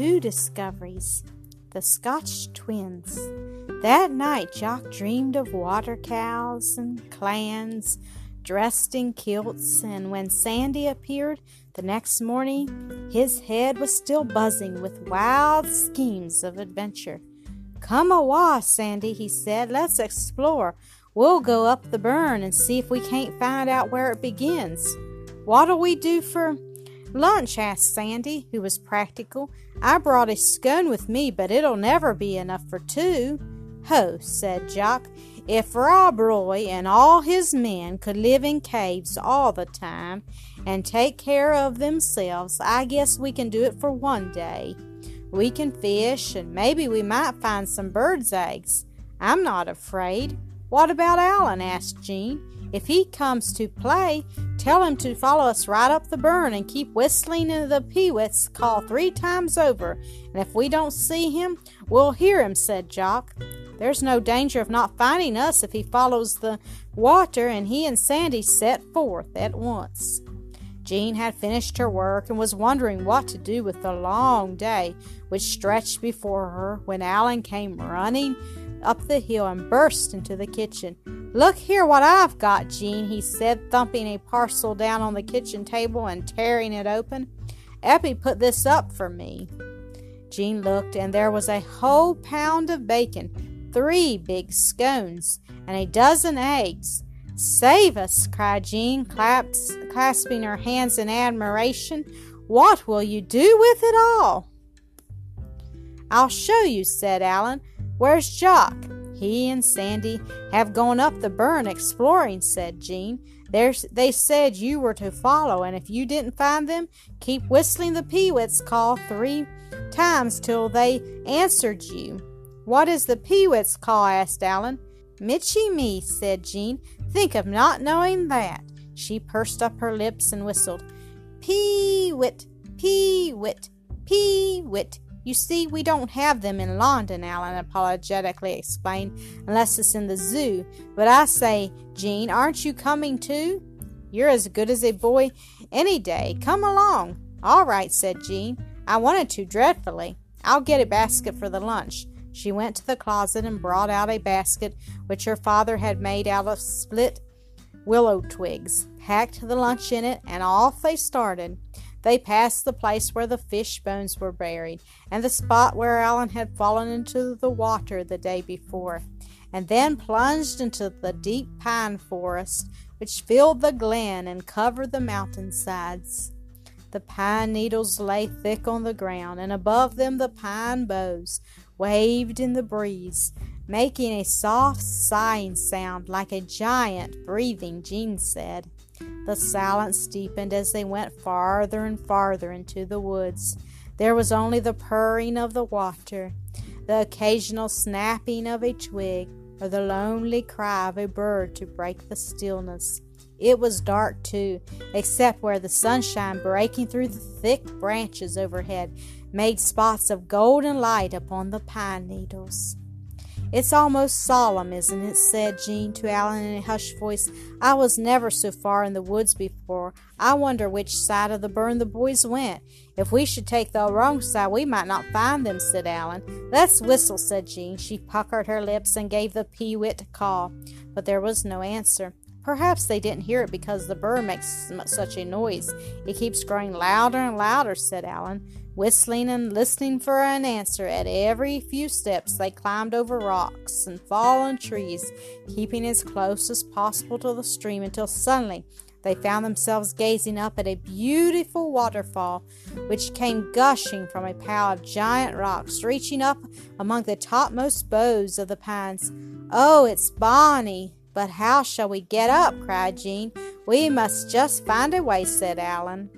two discoveries the Scotch twins. That night, Jock dreamed of water cows and clans dressed in kilts, and when Sandy appeared the next morning, his head was still buzzing with wild schemes of adventure. Come awa, Sandy, he said. Let's explore. We'll go up the burn and see if we can't find out where it begins. What'll we do for lunch? asked Sandy, who was practical. I brought a scone with me, but it'll never be enough for two. Ho, said Jock. If Rob Roy and all his men could live in caves all the time and take care of themselves, I guess we can do it for one day. We can fish, and maybe we might find some birds' eggs. I'm not afraid. What about Alan? asked Jean. If he comes to play, tell him to follow us right up the burn and keep whistling in the peewits call three times over. And if we don't see him, we'll hear him, said Jock. There's no danger of not finding us if he follows the water, and he and Sandy set forth at once. Jean had finished her work and was wondering what to do with the long day which stretched before her when Alan came running up the hill and burst into the kitchen. Look here what I've got, Jean, he said, thumping a parcel down on the kitchen table and tearing it open. Eppie put this up for me. Jean looked, and there was a whole pound of bacon, three big scones, and a dozen eggs. Save us, cried Jean, claps, clasping her hands in admiration. What will you do with it all? I'll show you, said Alan. Where's Jock? He and Sandy have gone up the burn exploring, said Jean. There's, they said you were to follow, and if you didn't find them, keep whistling the peewits call three times till they answered you. What is the peewits call? asked Alan. Mitchy me, said Jean. Think of not knowing that. She pursed up her lips and whistled. Peewit, pee-wit, pee-wit. You see, we don't have them in London, Alan apologetically explained, unless it's in the zoo. But I say, Jean, aren't you coming too? You're as good as a boy any day. Come along. All right, said Jean. I wanted to dreadfully. I'll get a basket for the lunch. She went to the closet and brought out a basket which her father had made out of split willow twigs, packed the lunch in it, and off they started. They passed the place where the fish bones were buried, and the spot where Alan had fallen into the water the day before, and then plunged into the deep pine forest which filled the glen and covered the mountain sides. The pine needles lay thick on the ground, and above them the pine boughs waved in the breeze, making a soft sighing sound like a giant breathing, Jean said. The silence deepened as they went farther and farther into the woods. There was only the purring of the water, the occasional snapping of a twig, or the lonely cry of a bird to break the stillness. It was dark too, except where the sunshine breaking through the thick branches overhead made spots of golden light upon the pine needles. It's almost solemn, isn't it? said Jean to Alan in a hushed voice. I was never so far in the woods before. I wonder which side of the burn the boys went. If we should take the wrong side, we might not find them, said Alan. Let's whistle, said Jean. She puckered her lips and gave the peewit a call, but there was no answer. Perhaps they didn't hear it because the bird makes such a noise. It keeps growing louder and louder, said Alan. Whistling and listening for an answer, at every few steps they climbed over rocks and fallen trees, keeping as close as possible to the stream until suddenly they found themselves gazing up at a beautiful waterfall which came gushing from a pile of giant rocks, reaching up among the topmost boughs of the pines. Oh, it's bonny! But how shall we get up? cried Jean. We must just find a way, said Alan.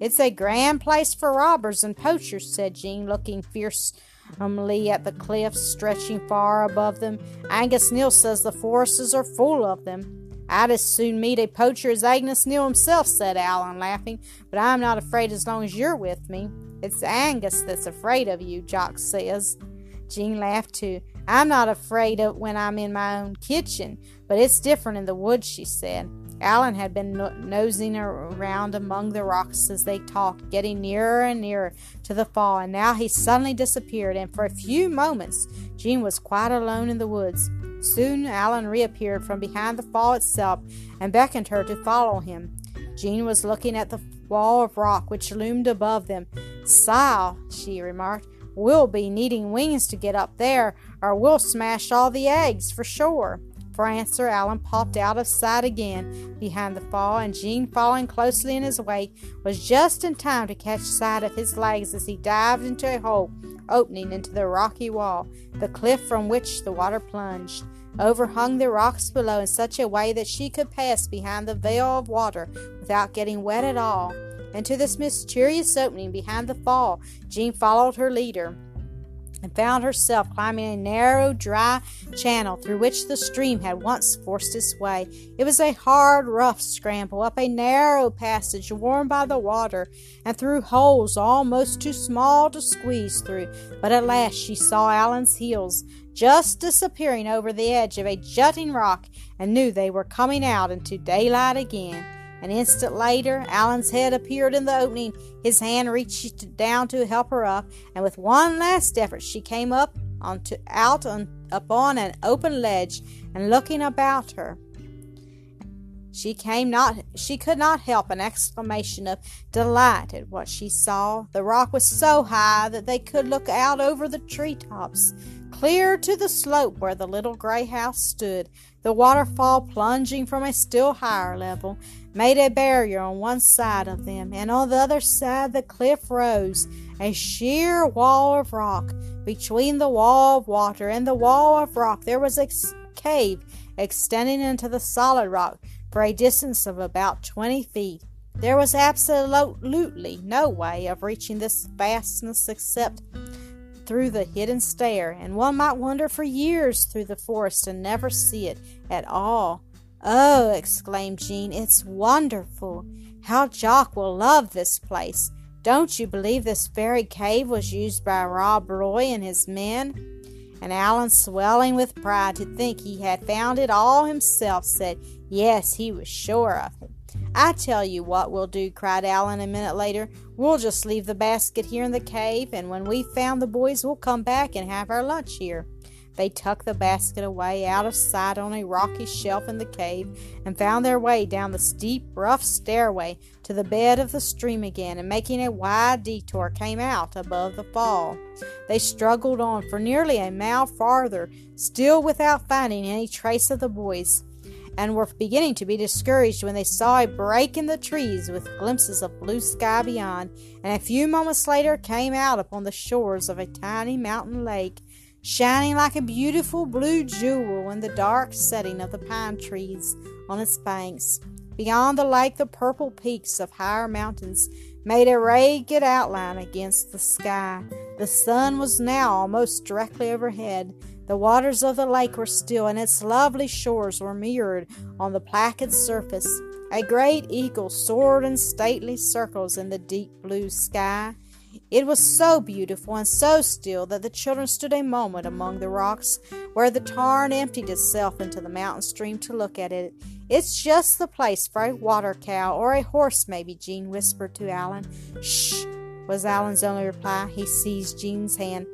It's a grand place for robbers and poachers, said Jean, looking fearsomely at the cliffs stretching far above them. Angus Neal says the forests are full of them. I'd as soon meet a poacher as Angus Neal himself, said Alan, laughing, but I'm not afraid as long as you're with me. It's Angus that's afraid of you, Jock says. Jean laughed too. I'm not afraid of when I'm in my own kitchen, but it's different in the woods, she said. Alan had been no- nosing around among the rocks as they talked, getting nearer and nearer to the fall, and now he suddenly disappeared, and for a few moments Jean was quite alone in the woods. Soon Alan reappeared from behind the fall itself and beckoned her to follow him. Jean was looking at the wall of rock which loomed above them. Sile, she remarked, we'll be needing wings to get up there, or we'll smash all the eggs for sure. For answer, Alan popped out of sight again behind the fall, and Jean, following closely in his wake, was just in time to catch sight of his legs as he dived into a hole opening into the rocky wall, the cliff from which the water plunged overhung the rocks below in such a way that she could pass behind the veil of water without getting wet at all. Into this mysterious opening behind the fall, Jean followed her leader and found herself climbing a narrow, dry channel through which the stream had once forced its way. It was a hard, rough scramble up a narrow passage worn by the water and through holes almost too small to squeeze through. But at last she saw Alan's heels just disappearing over the edge of a jutting rock and knew they were coming out into daylight again. An instant later, Alan's head appeared in the opening. His hand reached down to help her up, and with one last effort, she came up onto out on, upon an open ledge and looking about her. She came not she could not help an exclamation of delight at what she saw. The rock was so high that they could look out over the tree tops. Clear to the slope where the little gray house stood, the waterfall plunging from a still higher level made a barrier on one side of them, and on the other side the cliff rose, a sheer wall of rock. Between the wall of water and the wall of rock there was a cave extending into the solid rock for a distance of about twenty feet. There was absolutely no way of reaching this vastness except through the hidden stair, and one might wander for years through the forest and never see it at all. Oh, exclaimed Jean, it's wonderful. How Jock will love this place. Don't you believe this very cave was used by Rob Roy and his men? And Alan, swelling with pride to think he had found it all himself, said, Yes, he was sure of it. I tell you what we'll do, cried Alan a minute later. We'll just leave the basket here in the cave, and when we've found the boys, we'll come back and have our lunch here. They tucked the basket away out of sight on a rocky shelf in the cave and found their way down the steep, rough stairway to the bed of the stream again, and making a wide detour, came out above the fall. They struggled on for nearly a mile farther, still without finding any trace of the boys and were beginning to be discouraged when they saw a break in the trees with glimpses of blue sky beyond, and a few moments later came out upon the shores of a tiny mountain lake, shining like a beautiful blue jewel in the dark setting of the pine trees on its banks. Beyond the lake, the purple peaks of higher mountains made a ragged outline against the sky. The sun was now almost directly overhead. The waters of the lake were still, and its lovely shores were mirrored on the placid surface. A great eagle soared in stately circles in the deep blue sky. It was so beautiful and so still that the children stood a moment among the rocks where the tarn emptied itself into the mountain stream to look at it. It's just the place for a water cow or a horse, maybe, Jean whispered to Alan. Shh, was Alan's only reply. He seized Jean's hand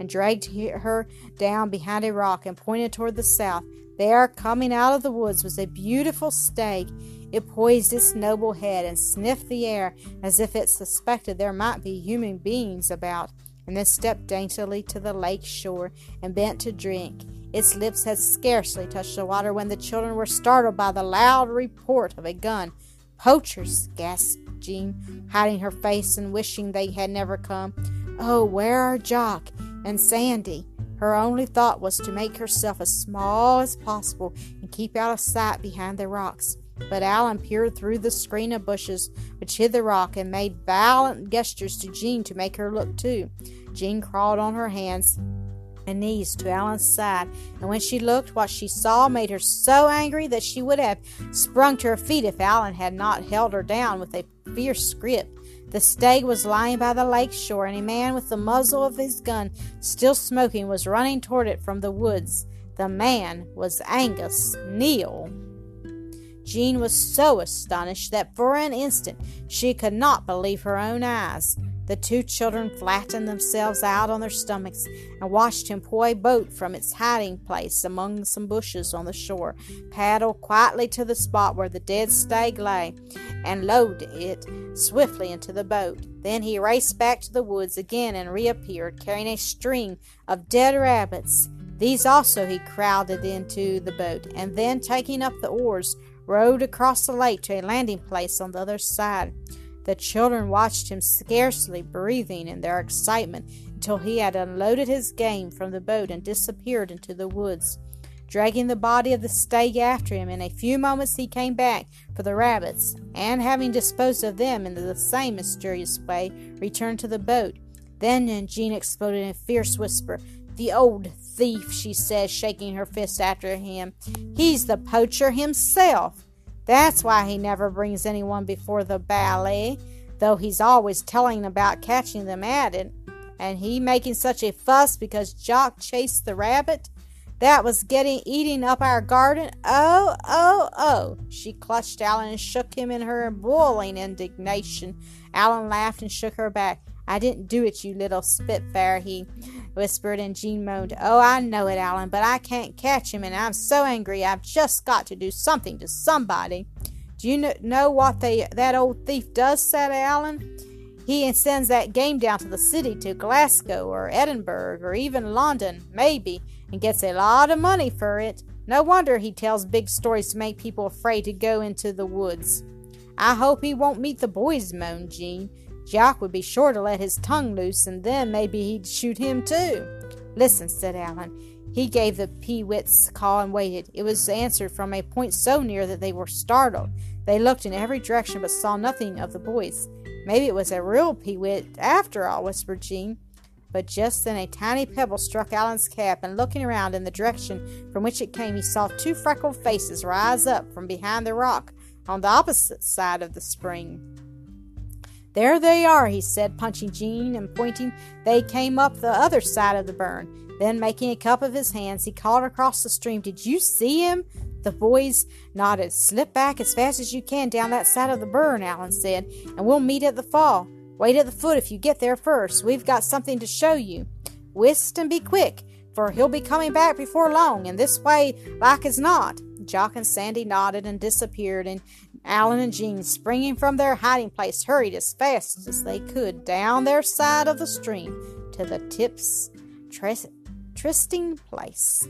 and dragged her down behind a rock and pointed toward the south. There, coming out of the woods, was a beautiful stag. It poised its noble head and sniffed the air as if it suspected there might be human beings about, and then stepped daintily to the lake shore and bent to drink. Its lips had scarcely touched the water when the children were startled by the loud report of a gun. Poachers, gasped Jean, hiding her face and wishing they had never come. Oh, where are Jock and Sandy? Her only thought was to make herself as small as possible and keep out of sight behind the rocks. But Alan peered through the screen of bushes which hid the rock and made violent gestures to Jean to make her look too. Jean crawled on her hands and knees to Alan's side, and when she looked, what she saw made her so angry that she would have sprung to her feet if Alan had not held her down with a fierce grip. The stag was lying by the lake shore, and a man with the muzzle of his gun still smoking was running toward it from the woods. The man was Angus Neal. Jean was so astonished that for an instant she could not believe her own eyes. The two children flattened themselves out on their stomachs and watched him pull a boat from its hiding place among some bushes on the shore, paddle quietly to the spot where the dead stag lay, and load it swiftly into the boat. Then he raced back to the woods again and reappeared, carrying a string of dead rabbits. These also he crowded into the boat, and then, taking up the oars, rowed across the lake to a landing place on the other side. The children watched him, scarcely breathing in their excitement, until he had unloaded his game from the boat and disappeared into the woods. Dragging the body of the stag after him, in a few moments he came back for the rabbits, and having disposed of them in the same mysterious way, returned to the boat. Then Jean exploded in a fierce whisper. The old thief, she said, shaking her fist after him. He's the poacher himself. That's why he never brings anyone before the bailie, though he's always telling about catching them at it. And he making such a fuss because Jock chased the rabbit. That was getting eating up our garden. Oh, oh, oh. She clutched Alan and shook him in her boiling indignation. Alan laughed and shook her back. I didn't do it, you little spitfire, he whispered, and Jean moaned, Oh, I know it, Alan, but I can't catch him, and I'm so angry I've just got to do something to somebody. Do you know what they, that old thief does? said Alan. He sends that game down to the city, to Glasgow or Edinburgh or even London, maybe, and gets a lot of money for it. No wonder he tells big stories to make people afraid to go into the woods. I hope he won't meet the boys, moaned Jean. Jock would be sure to let his tongue loose, and then maybe he'd shoot him too. Listen, said Alan. He gave the peewits call and waited. It was answered from a point so near that they were startled. They looked in every direction but saw nothing of the boys. Maybe it was a real peewit after all, whispered Jean. But just then a tiny pebble struck Alan's cap, and looking around in the direction from which it came, he saw two freckled faces rise up from behind the rock on the opposite side of the spring. There they are, he said, punching Jean and pointing. They came up the other side of the burn. Then, making a cup of his hands, he called across the stream, Did you see him? The boys nodded. Slip back as fast as you can down that side of the burn, Alan said, and we'll meet at the fall. Wait at the foot if you get there first. We've got something to show you. Whist and be quick, for he'll be coming back before long, and this way like as not. Jock and Sandy nodded and disappeared, and Alan and Jean, springing from their hiding place, hurried as fast as they could down their side of the stream to the tip's trysting place.